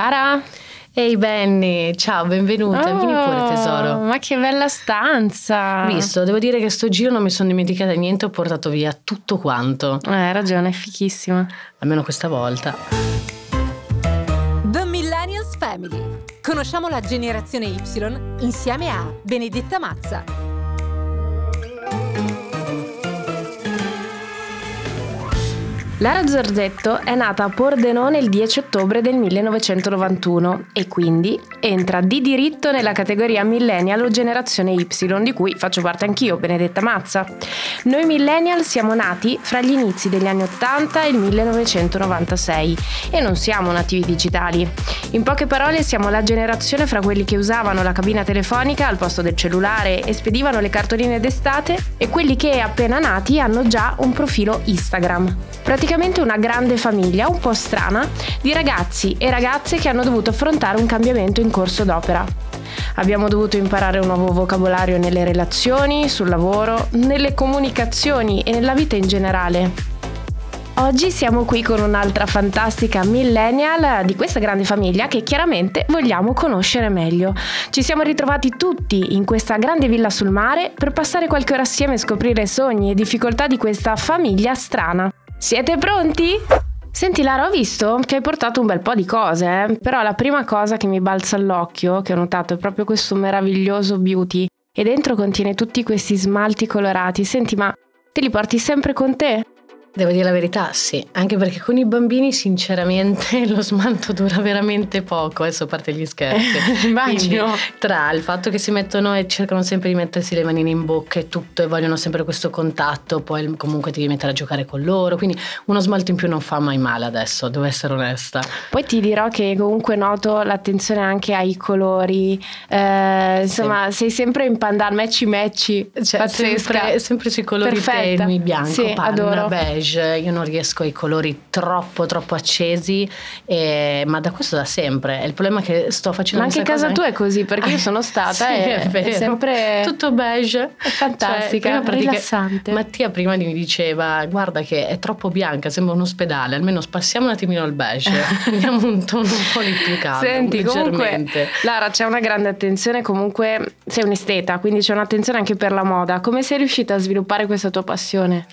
Lara? Ehi Benny, ciao, benvenuta, Oh, vieni pure tesoro. Ma che bella stanza! Visto, devo dire che sto giro non mi sono dimenticata niente, ho portato via tutto quanto, Eh, hai ragione, è fichissima. almeno questa volta. The Millennials Family. Conosciamo la generazione Y insieme a Benedetta Mazza. Lara Giorgetto è nata a Pordenone il 10 ottobre del 1991 e quindi entra di diritto nella categoria millennial o generazione Y, di cui faccio parte anch'io, Benedetta Mazza. Noi millennial siamo nati fra gli inizi degli anni 80 e il 1996 e non siamo nativi digitali. In poche parole siamo la generazione fra quelli che usavano la cabina telefonica al posto del cellulare e spedivano le cartoline d'estate e quelli che appena nati hanno già un profilo Instagram. Praticamente una grande famiglia, un po' strana, di ragazzi e ragazze che hanno dovuto affrontare un cambiamento in corso d'opera. Abbiamo dovuto imparare un nuovo vocabolario nelle relazioni, sul lavoro, nelle comunicazioni e nella vita in generale. Oggi siamo qui con un'altra fantastica millennial di questa grande famiglia che chiaramente vogliamo conoscere meglio. Ci siamo ritrovati tutti in questa grande villa sul mare per passare qualche ora assieme e scoprire sogni e difficoltà di questa famiglia strana. Siete pronti? Senti Lara, ho visto che hai portato un bel po' di cose, eh? però la prima cosa che mi balza all'occhio, che ho notato, è proprio questo meraviglioso beauty. E dentro contiene tutti questi smalti colorati. Senti, ma te li porti sempre con te? Devo dire la verità, sì, anche perché con i bambini sinceramente lo smalto dura veramente poco, adesso a parte gli scherzi. Immagino. Quindi, tra il fatto che si mettono e cercano sempre di mettersi le manine in bocca e tutto e vogliono sempre questo contatto, poi comunque ti devi mettere a giocare con loro, quindi uno smalto in più non fa mai male adesso, devo essere onesta. Poi ti dirò che comunque noto l'attenzione anche ai colori, eh, insomma sei sempre in pandan matchy matchy, Cioè, pazzesca. sempre, sempre sui colori Perfetta. tenui, bianco, Sì, panna, adoro. Beige. Io non riesco ai colori troppo, troppo accesi, e- ma da questo da sempre. Il problema è che sto facendo Ma anche casa cosa tua è così, perché io sono stata Sì, e è, è sempre tutto beige. È fantastica, Cioè, pratica- rilassante. Mattia prima mi diceva: Guarda, che è troppo bianca, sembra un ospedale. Almeno spassiamo un attimino il beige. Diamo un tono un po' di più caldo. Senti, comunque, leggermente. Lara, c'è una grande attenzione, comunque sei un'esteta, quindi c'è un'attenzione anche per la moda. Come sei riuscita a sviluppare questa tua passione?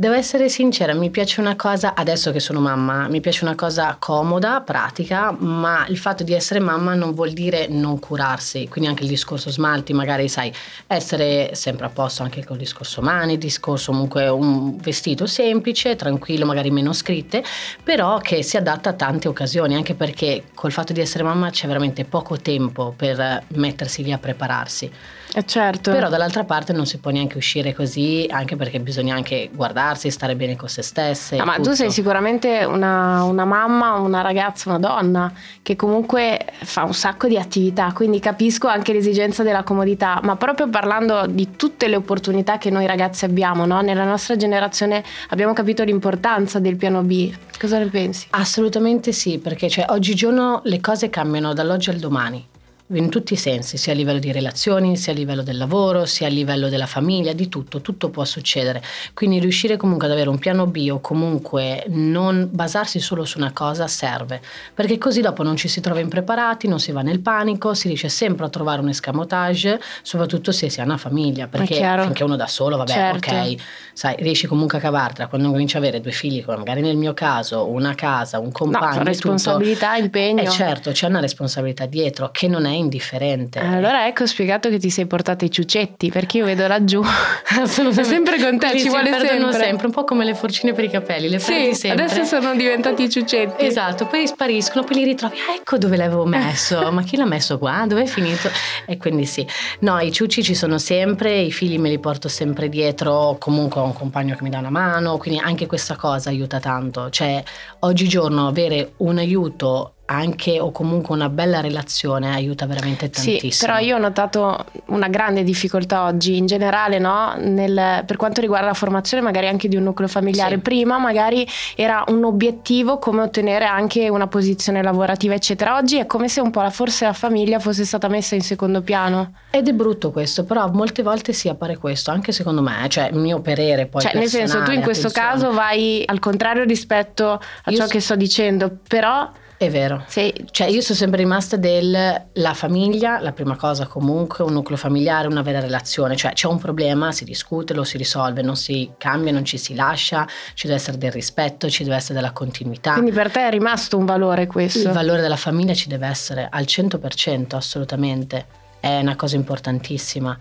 Devo essere sincera, mi piace una cosa, adesso che sono mamma, mi piace una cosa comoda, pratica, ma il fatto di essere mamma non vuol dire non curarsi, quindi anche il discorso smalti, magari sai, essere sempre a posto anche col discorso mani, discorso comunque un vestito semplice, tranquillo, magari meno scritte, però che si adatta a tante occasioni, anche perché col fatto di essere mamma c'è veramente poco tempo per mettersi lì a prepararsi. Eh certo. Però dall'altra parte non si può neanche uscire così, anche perché bisogna anche guardarsi, stare bene con se stesse. Ah, ma tu sei sicuramente una, una mamma, una ragazza, una donna che comunque fa un sacco di attività, quindi capisco anche l'esigenza della comodità, ma proprio parlando di tutte le opportunità che noi ragazzi abbiamo, no? nella nostra generazione abbiamo capito l'importanza del piano B. Cosa ne pensi? Assolutamente sì, perché cioè, oggigiorno le cose cambiano dall'oggi al domani. In tutti i sensi, sia a livello di relazioni, sia a livello del lavoro, sia a livello della famiglia, di tutto, tutto può succedere. Quindi riuscire comunque ad avere un piano B o comunque non basarsi solo su una cosa serve, perché così dopo non ci si trova impreparati, non si va nel panico, si riesce sempre a trovare un escamotage, soprattutto se si ha una famiglia, perché finché uno da solo, vabbè, Certo. ok, sai, riesci comunque a cavartela, quando cominci a avere due figli, come magari nel mio caso, una casa, un No, compagno, e responsabilità, tutto, impegno. eh certo, c'è una responsabilità dietro che non è indifferente. Allora ecco spiegato che ti sei portata i ciucetti, perché io vedo laggiù. Assolutamente. sempre con te, Quelli ci vuole perdono sempre. un po' come le forcine per i capelli, le Sì, sempre. adesso sono diventati i ciucetti. Esatto, poi spariscono, poi li ritrovi, ah, ecco dove l'avevo messo, ma chi l'ha messo qua, dove è finito? E quindi sì, no, i ciucci ci sono sempre, i figli me li porto sempre dietro, comunque ho un compagno che mi dà una mano, quindi anche questa cosa aiuta tanto, cioè oggigiorno avere un aiuto anche o comunque una bella relazione aiuta veramente tantissimo. Sì, però io ho notato una grande difficoltà oggi in generale, no? Nel- per quanto riguarda la formazione magari anche di un nucleo familiare. Sì. Prima magari era un obiettivo come ottenere anche una posizione lavorativa, eccetera. Oggi è come se un po' la, forse la famiglia fosse stata messa in secondo piano. Ed è brutto questo, però molte volte si appare questo, anche secondo me, cioè il mio parere poi cioè, nel senso, tu in questo attenzione. caso vai al contrario rispetto a Io ciò s- che sto dicendo, però È vero. Sì. Cioè io sono sempre rimasta del la famiglia, la prima cosa comunque, un nucleo familiare, una vera relazione, cioè c'è un problema, si discute, lo si risolve, non si cambia, non ci si lascia, ci deve essere del rispetto, ci deve essere della continuità. Quindi per te è rimasto un valore questo? Il valore della famiglia ci deve essere al 100%, assolutamente. È una cosa importantissima.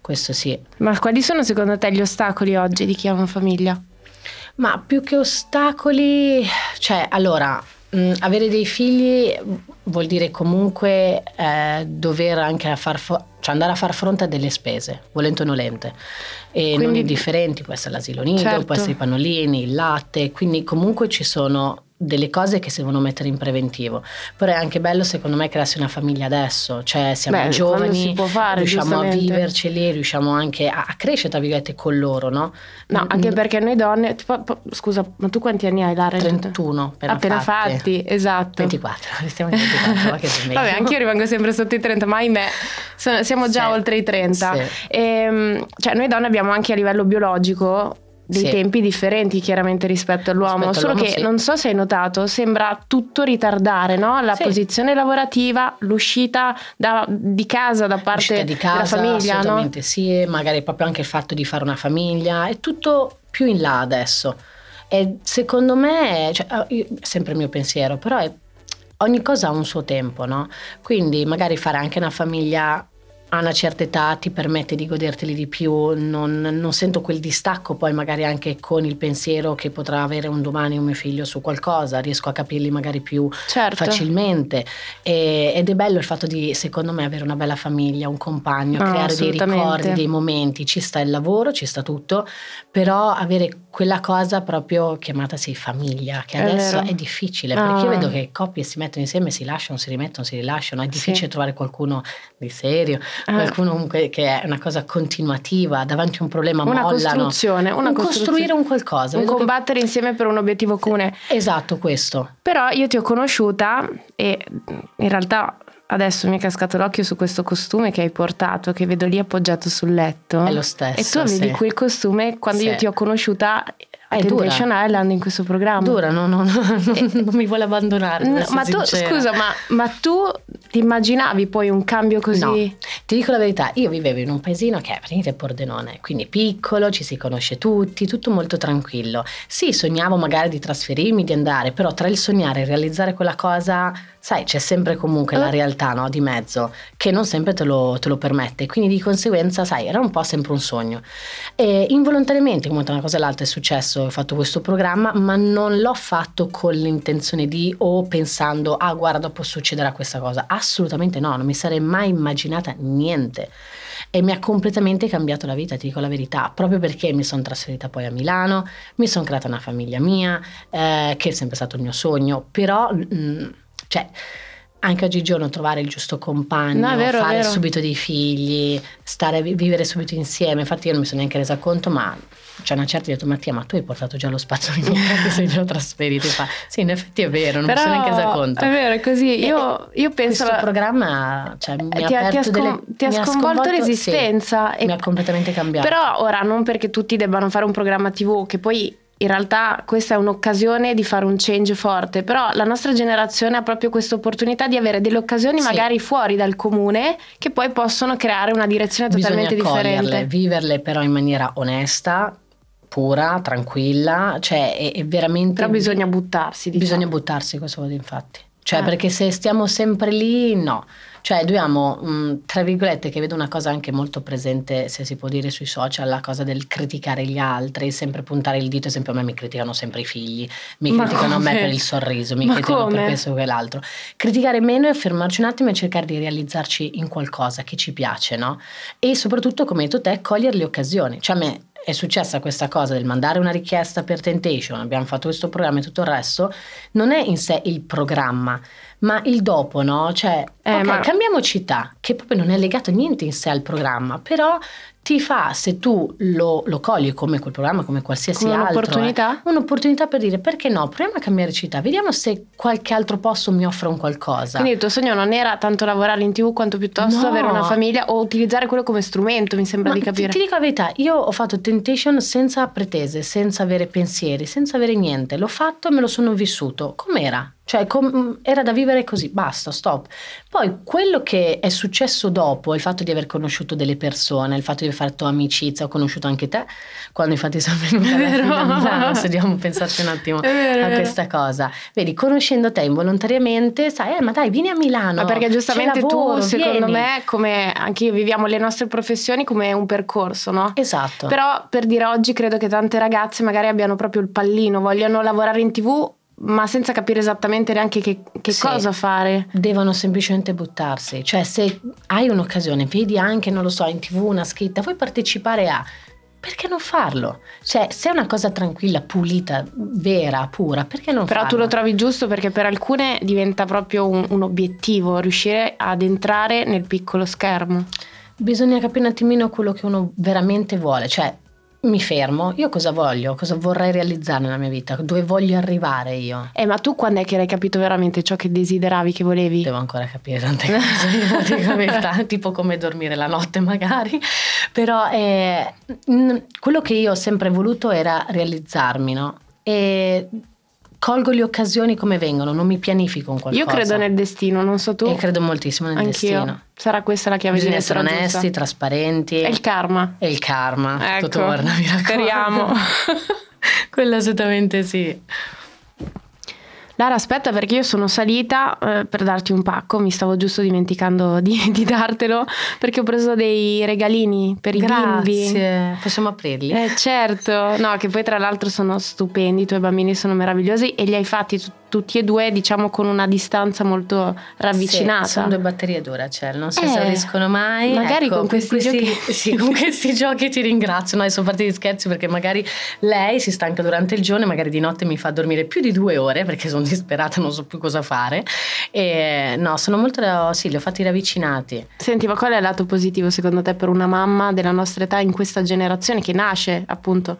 Questo sì. Ma quali sono secondo te gli ostacoli oggi di chi ha una famiglia? Ma più che ostacoli, cioè allora Mm, avere dei figli vuol dire comunque eh, dover anche far fo- cioè andare a far fronte a delle spese, volente o nolente, e quindi, non indifferenti, può essere l'asilo nido, certo. può essere i pannolini, il latte, quindi comunque ci sono delle cose che si devono mettere in preventivo. Però è anche bello, secondo me, crearsi una famiglia adesso. Cioè, siamo Beh, giovani, fare, riusciamo a viverceli, riusciamo anche a, a, crescere, tra virgolette, con loro, no? No, mm, anche mm. perché noi donne. Tipo, scusa, ma tu quanti anni hai, Lara? 31. Appena, appena fatti. fatti. esatto. 24, stiamo in 24, che Vabbè, anche io rimango sempre sotto i 30, ma ahimè, sono, siamo già sì. oltre i 30. Sì. E, ehm, cioè, noi donne abbiamo anche a livello biologico dei sì. tempi differenti chiaramente rispetto all'uomo, rispetto solo all'uomo, che sì. non so se hai notato, sembra tutto ritardare, no? La sì. posizione lavorativa, l'uscita da, di casa da parte di casa, della famiglia, assolutamente no? sì, magari proprio anche il fatto di fare una famiglia, è tutto più in là adesso. E secondo me, cioè, ah, io, sempre il mio pensiero, però è, ogni cosa ha un suo tempo, no? Quindi magari fare anche una famiglia a una certa età ti permette di goderteli di più, non, non, sento quel distacco poi magari anche con il pensiero che potrà avere un domani un mio figlio su qualcosa, riesco a capirli magari più certo. facilmente e, ed è bello il fatto di secondo me avere una bella famiglia, un compagno, no, creare dei ricordi, dei momenti, ci sta il lavoro, ci sta tutto, però avere quella cosa proprio chiamatasi famiglia, che adesso è, è difficile, perché io vedo che coppie si mettono insieme, si lasciano, si rimettono, si rilasciano, è difficile sì. trovare qualcuno di serio. Qualcuno comunque che è una cosa continuativa, davanti a un problema una mollano. Costruzione, una un costruzione, costruire un qualcosa. Un combattere che... insieme per un obiettivo comune. Esatto, questo. Però io ti ho conosciuta e in realtà adesso mi è cascato l'occhio su questo costume che hai portato, che vedo lì appoggiato sul letto. È lo stesso. E tu avevi sì. quel costume quando sì. io ti ho conosciuta è Temptation Island in questo programma. Dura, no, no, no, e, non mi vuole abbandonare. No, ma tu, scusa, ma, ma, tu ti immaginavi poi un cambio così? No, ti dico la verità, io vivevo in un paesino che è praticamente Pordenone, quindi piccolo, ci si conosce tutti, tutto molto tranquillo. Sì, sognavo magari di trasferirmi, di andare, però tra il sognare e realizzare quella cosa sai, c'è sempre comunque la eh. realtà no, di mezzo che non sempre te lo, te lo, permette, quindi di conseguenza, sai, era un po' sempre un sogno. E involontariamente, come tra una cosa e l'altra, è successo, ho fatto questo programma, ma non l'ho fatto con l'intenzione di o pensando, ah, guarda, dopo succederà questa cosa. Assolutamente no, non mi sarei mai immaginata niente e mi ha completamente cambiato la vita, ti dico la verità, proprio perché mi sono trasferita poi a Milano, mi sono creata una famiglia mia, eh, che è sempre stato il mio sogno, però mh, mm, cioè, anche oggigiorno trovare il giusto compagno, no, vero, fare vero. subito dei figli, stare, vivere subito insieme. Infatti io non mi sono neanche resa conto, ma c'è una certa ho detto Mattia, ma tu hai portato già lo spazzolino che sei già trasferito. Fa, sì, in effetti è vero, non Però, mi sono neanche resa conto. È vero, è così. Io, io penso... Questo programma cioè, mi, ti ha, ti ha, scom- delle, ti ha sconvolto l'esistenza. Sì, e, mi ha completamente cambiato. Però ora, non perché tutti debbano fare un programma TV, che poi in realtà questa è un'occasione di fare un change forte, però la nostra generazione ha proprio questa opportunità di avere delle occasioni sì. magari fuori dal comune che poi possono creare una direzione totalmente Bisogna differente. Viverle però in maniera onesta, pura, tranquilla, cioè è, è veramente... Però bisogna buttarsi. Diciamo. Bisogna buttarsi, questo vuol infatti. Cioè, eh. perché se stiamo sempre lì, no. Cioè, dobbiamo, mh, mm, tra virgolette, che vedo una cosa anche molto presente, se si può dire, sui social, la cosa del criticare gli altri, sempre puntare il dito, esempio a me mi criticano sempre i figli, mi Ma criticano come? a me per il sorriso, mi Ma criticano come? per questo o quell'altro. Criticare meno e fermarci un attimo e cercare di realizzarci in qualcosa che ci piace, no? E soprattutto, come hai detto te, cogliere le occasioni. Cioè, a me è successa questa cosa del mandare una richiesta per Temptation, abbiamo fatto questo programma e tutto il resto, non è in sé il programma, ma il dopo, no? Cioè, eh, okay, ma... cambiamo città, che proprio non è legato niente in sé al programma, però ti fa, se tu lo, lo cogli come quel programma, come qualsiasi come altro, un'opportunità? Eh, un'opportunità per dire perché no, proviamo a cambiare città, vediamo se qualche altro posto mi offre un qualcosa. Quindi il tuo sogno non era tanto lavorare in tv quanto piuttosto no. avere una famiglia o utilizzare quello come strumento, mi sembra Ma di capire. Ti, ti dico la verità, io ho fatto Temptation senza pretese, senza avere pensieri, senza avere niente, l'ho fatto e me lo sono vissuto, com'era? Cioè, com- era da vivere così, basta, stop. Poi quello che è successo dopo, il fatto di aver conosciuto delle persone, il fatto di aver fatto amicizia, ho conosciuto anche te, quando infatti sono venuta a Milano, se dobbiamo pensarci un attimo vero, a questa cosa. Vedi, conoscendo te involontariamente, sai, eh, ma dai, vieni a Milano. Ma perché giustamente lavoro, tu, secondo vieni. me, come anche io viviamo le nostre professioni come un percorso, no? Esatto. Però per dire oggi credo che tante ragazze magari abbiano proprio il pallino, vogliono lavorare in tv ma senza capire esattamente neanche che, che Sì. cosa fare. Devono semplicemente buttarsi, cioè se hai un'occasione, vedi anche, non lo so, in tv una scritta, vuoi partecipare a... Perché non farlo? Cioè, se è una cosa tranquilla, pulita, vera, pura, perché non Però farlo? tu lo trovi giusto perché per alcune diventa proprio un, un obiettivo riuscire ad entrare nel piccolo schermo. Bisogna capire un attimino quello che uno veramente vuole, cioè mi fermo, io cosa voglio, cosa vorrei realizzare nella mia vita, dove voglio arrivare io. Eh, ma tu quando è che hai capito veramente ciò che desideravi, che volevi? Devo ancora capire tante cose, tipo come dormire la notte magari, però eh, quello che io ho sempre voluto era realizzarmi, no? E colgo le occasioni come vengono, non mi pianifico un qualcosa. Io credo nel destino, non so tu. E credo moltissimo nel Anch'io. destino. Sarà questa la chiave Bisogna di essere onesti, giusta. trasparenti. È il karma. E il karma, Ecco, tutto torna, mi raccomando. speriamo. Quello assolutamente sì. Lara, aspetta perché io sono salita eh, per darti un pacco, mi stavo giusto dimenticando di, di dartelo perché ho preso dei regalini per i bimbi. Grazie. Possiamo aprirli? Eh certo, no, che poi tra l'altro sono stupendi, i tuoi bambini sono meravigliosi e li hai fatti tu- tutti e due, diciamo, con una distanza molto ravvicinata. Sì, sono due batterie Duracell, non si Eh, esauriscono mai. magari Ecco, con questi giochi- sì, con questi giochi ti ringrazio. No, sono partiti scherzi perché magari lei si stanca durante il giorno e magari di notte mi fa dormire più di due ore perché sono disperata, non so più cosa fare. E no, sono molto. Sì, li ho fatti ravvicinati. Senti, ma qual è il lato positivo secondo te per una mamma della nostra età in questa generazione che nasce appunto?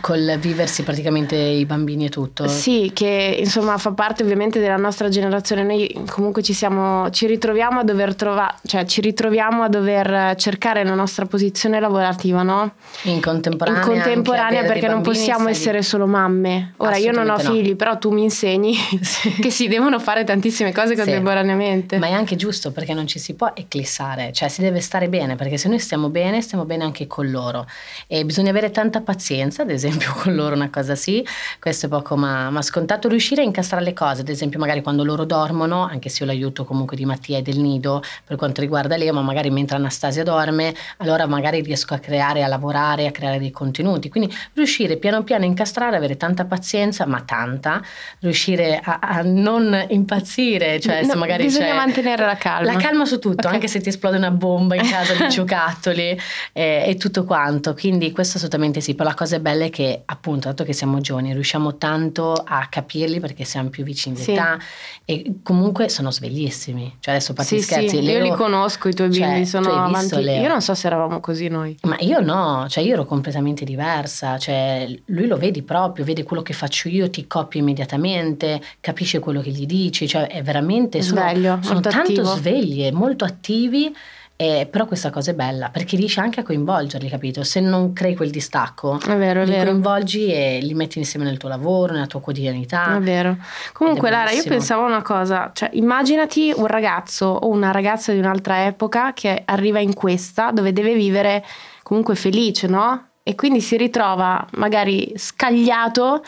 Col viversi praticamente i bambini e tutto. Sì, che insomma fa parte ovviamente della nostra generazione. Noi comunque ci siamo, ci ritroviamo a dover trovare, cioè ci ritroviamo a dover cercare la nostra posizione lavorativa, no? In contemporanea. In contemporanea perché non possiamo essere solo mamme. Ora io non ho Assolutamente no. figli, però tu mi insegni che si devono fare tantissime cose Sì. contemporaneamente. Ma è anche giusto perché non ci si può eclissare, cioè si deve stare bene, perché se noi stiamo bene, stiamo bene anche con loro. E bisogna avere tanta pazienza, ad esempio con loro una cosa sì, questo è poco ma, ma scontato, riuscire a incastrare le cose, ad esempio magari quando loro dormono, anche se io l'aiuto comunque di Mattia e del nido per quanto riguarda Leo, ma magari mentre Anastasia dorme, allora magari riesco a creare, a lavorare, a creare dei contenuti. Quindi riuscire piano piano a incastrare, avere tanta pazienza, ma tanta, riuscire a, a non impazzire, cioè se No, magari bisogna c'è... mantenere la calma. La calma su tutto, Ok. anche se ti esplode una bomba in casa di giocattoli eh, e tutto quanto. Quindi questo assolutamente sì, però la cosa bella è che appunto, dato che siamo giovani, riusciamo tanto a capirli perché siamo più vicini Sì. d'età e comunque sono sveglissimi. Cioè adesso a parte Sì, scherzi, sì, io Leo- li conosco, i tuoi cioè, bimbi sono avanti. Leo? Io non so se eravamo così noi. Ma io no, cioè io ero completamente diversa, cioè lui lo vedi proprio, vede quello che faccio io, ti copia immediatamente, capisce quello che gli dici, cioè è veramente sono, Sveglio, sono tanto attivo. svegli e molto attivi. Eh, però questa cosa è bella perché riesci anche a coinvolgerli, capito? Se non crei quel distacco, È vero, è li vero. coinvolgi e li metti insieme nel tuo lavoro, nella tua quotidianità. È vero. Comunque, è Lara, io pensavo a una cosa, cioè immaginati un ragazzo o una ragazza di un'altra epoca che arriva in questa dove deve vivere comunque felice, no? E quindi si ritrova magari scagliato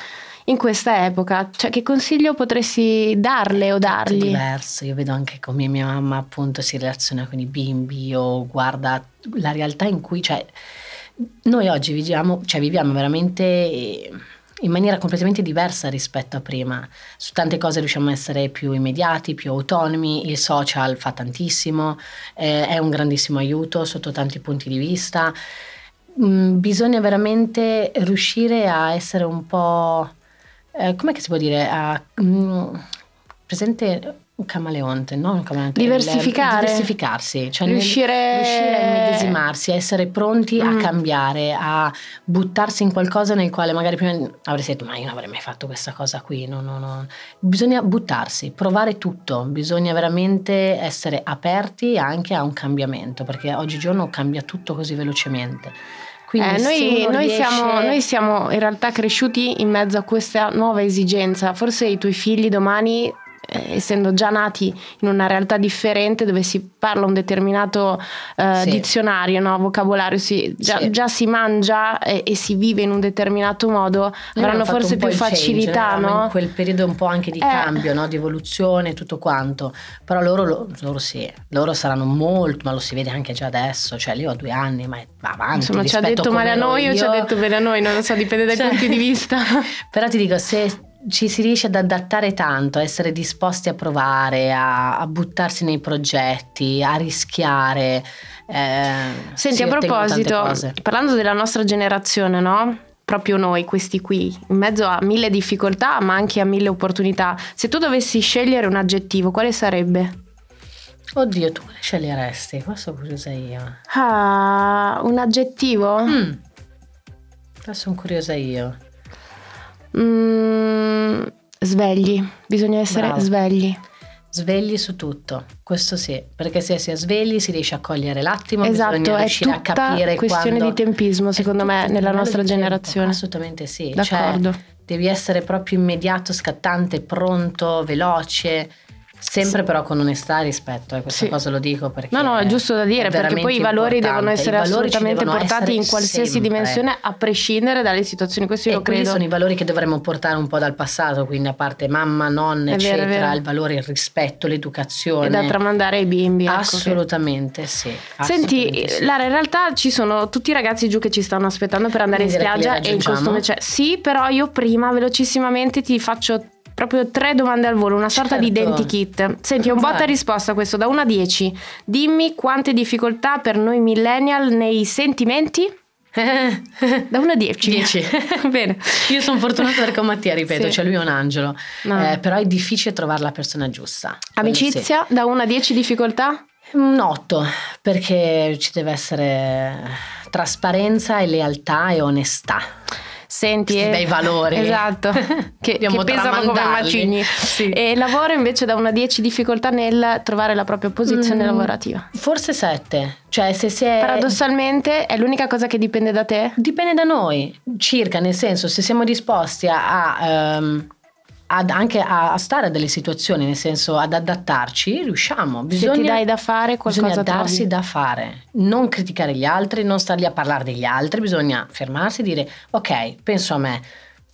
in questa epoca. Cioè, che consiglio potresti darle o È dargli? diverso, io vedo anche come mia mamma appunto si relaziona con i bimbi o guarda la realtà in cui, cioè, noi oggi viviamo, cioè, viviamo veramente in maniera completamente diversa rispetto a prima. Su tante cose riusciamo a essere più immediati, più autonomi, il social fa tantissimo, eh, è un grandissimo aiuto sotto tanti punti di vista. Mm, bisogna veramente riuscire a essere un po', eh, com'è che si può dire, a, mm, presente un camaleonte, no? Un camaleonte, Diversificare. il- diversificarsi, cioè nel- Riuscire- riuscire a immedesimarsi, a essere pronti a Mm. cambiare, a buttarsi in qualcosa nel quale magari prima avresti detto ma io non avrei mai fatto questa cosa qui, no, no, no. Bisogna buttarsi, provare tutto, bisogna veramente essere aperti anche a un cambiamento, perché oggigiorno cambia tutto così velocemente. Quindi Eh, noi, noi riesce- siamo, noi siamo in realtà cresciuti in mezzo a questa nuova esigenza. Forse i tuoi figli domani essendo già nati in una realtà differente dove si parla un determinato eh, Sì. dizionario, no? vocabolario, si- già, Sì. già si mangia e, e si vive in un determinato modo, avranno forse più il change, facilità, eravamo no? In quel periodo un po' anche di Eh. cambio, no? di evoluzione, tutto quanto. Però loro, lo- loro sì, loro saranno molto, ma lo si vede anche già adesso. Cioè, io ho due anni, ma è avanti. Insomma, ci ha detto male a noi o ci ha detto bene a noi, non lo so, dipende dai Cioè, punti di vista. Però ti dico, se ci si riesce ad adattare tanto, a essere disposti a provare, a, a buttarsi nei progetti, a rischiare. eh, Senti, a proposito, parlando della nostra generazione, no? Proprio noi, questi qui, in mezzo a mille difficoltà, ma anche a mille opportunità. Se tu dovessi scegliere un aggettivo, quale sarebbe? Oddio, tu quale sceglieresti? Qua sono curiosa io. Ah, un aggettivo? Mm. Sono curiosa io. Mm, svegli, bisogna essere Bravo. svegli. Svegli su tutto, questo sì, perché se si è svegli si riesce a cogliere l'attimo, Esatto, bisogna è riuscire a capire questione quando... di tempismo, È secondo me, nella nostra tempo, generazione. Assolutamente sì, D'accordo. cioè devi essere proprio immediato, scattante, pronto, veloce, sempre però con onestà e rispetto, eh, questa Sì. cosa lo dico perché No, no, è giusto da dire, perché poi i valori importante. devono essere valori assolutamente devono portati essere in qualsiasi sempre. dimensione, a prescindere dalle situazioni. Questo io E quelli credo. sono i valori che dovremmo portare un po' dal passato, quindi a parte mamma, nonna, È eccetera, vero. il valore, il rispetto, l'educazione. E da tramandare ai bimbi. ecco, che- Assolutamente sì. Senti, assolutamente sì. Lara, in realtà ci sono tutti i ragazzi giù che ci stanno aspettando per andare in Quindi che spiaggia e in costume c'è. Sì, però io prima velocissimamente ti faccio proprio tre domande al volo, una sorta di Certo. identikit. Senti, un botta risposta questo, da 1 a 10. Dimmi quante difficoltà per noi millennial nei sentimenti? Da 1 a 10. 10. Bene. Io sono fortunata perché ho Mattia, ripeto, Sì. cioè lui è un angelo, No. Eh, però è difficile trovare la persona giusta. Quello sì. Amicizia, da 1 a 10 difficoltà? Un 8, perché ci deve essere trasparenza e lealtà e onestà. Senti, Questi eh, bei valori. Esatto, che, che pesano come macigni. Sì. E lavoro invece da 1 a 10 difficoltà nel trovare la propria posizione Mm, lavorativa. Forse 7, cioè se si è... Paradossalmente è l'unica cosa che dipende da te? Dipende da noi, circa, nel senso se siamo disposti a, a, ehm, ad anche a, a stare a delle situazioni, nel senso ad adattarci, riusciamo. Bisogna, Se ti dai da fare qualcosa bisogna darsi trovi. da fare, non criticare gli altri, non star lì a parlare degli altri, bisogna fermarsi e dire ok, penso a me.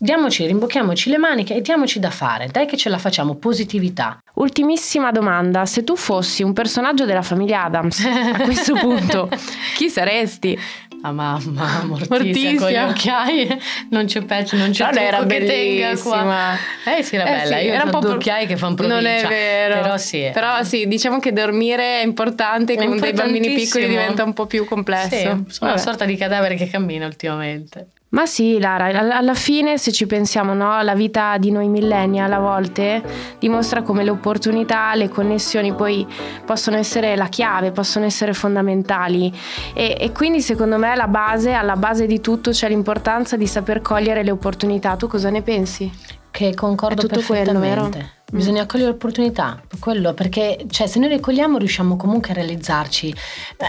Diamoci, rimbocchiamoci le maniche e diamoci da fare, dai che ce la facciamo, positività. Ultimissima domanda, se tu fossi un personaggio della famiglia Adams a questo punto, chi saresti? La mamma, Mortizia, Mortizia. con gli occhiai, non c'è peggio, non c'è trucco era che tenga qua. Eh sì, era Eh bella, sì, io era un po' due pro- occhiai che fanno provincia. Non è vero. Però sì. Però sì, diciamo che dormire è importante, È con dei bambini piccoli diventa un po' più complesso. Sì, sono una Vabbè. sorta di cadavere che cammina ultimamente. Ma sì, Lara, all- alla fine se ci pensiamo, no, la vita di noi millennial a volte dimostra come le opportunità, le connessioni poi possono essere la chiave, possono essere fondamentali e, e quindi secondo me la base, alla base di tutto c'è l'importanza di saper cogliere le opportunità. Tu cosa ne pensi? Che concordo È tutto quello, perfettamente. vero? Bisogna cogliere l'opportunità, quello, perché cioè, se noi le cogliamo riusciamo comunque a realizzarci.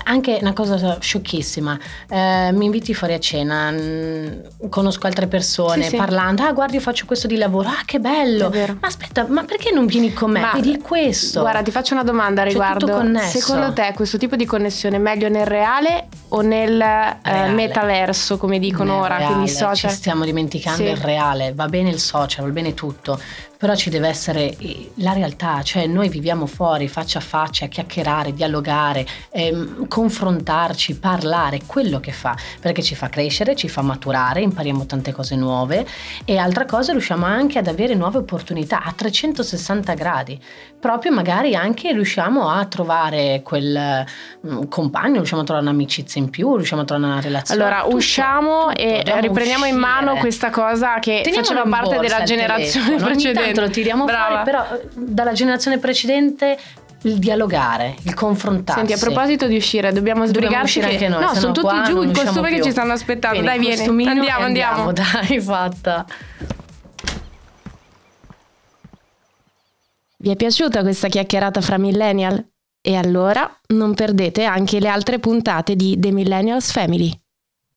Anche una cosa sciocchissima, eh, mi inviti fuori a cena, mm, conosco altre persone, Sì, sì. parlando, ah guarda io faccio questo di lavoro, ah che bello, ma aspetta, ma perché non vieni con me? Ma- Vedi questo. Guarda, ti faccio una domanda a riguardo. connesso. Secondo te questo tipo di connessione è meglio nel reale o nel eh, metaverso, come dicono Nel ora, reale, quindi social? Ci stiamo dimenticando Sì. il reale, va bene il social, va bene tutto, però ci deve essere eh, la realtà, cioè noi viviamo fuori faccia a faccia, chiacchierare, dialogare, ehm, confrontarci, parlare, quello che fa, perché ci fa crescere, ci fa maturare, impariamo tante cose nuove e altra cosa riusciamo anche ad avere nuove opportunità a 360 gradi, proprio magari anche riusciamo a trovare quel mm, compagno, riusciamo a trovare un'amicizia in più, riusciamo a trovare una relazione. Allora, tutto, usciamo tutto, e riprendiamo in uscire. mano questa cosa che Teniamolo faceva in parte borsa della generazione telefono. Precedente. Tanto lo tiriamo Brava. fuori, però eh, dalla generazione precedente il dialogare, il confrontarsi. Senti, a proposito di uscire, dobbiamo Dobbiamo sbrigarci uscire che anche noi, No, sono tutti giù in costume che ci stanno aspettando. Vieni, Dai, vieni. Andiamo, e andiamo. Dai, fatta. Vi è piaciuta questa chiacchierata fra millennial? E allora non perdete anche le altre puntate di The Millennials Family.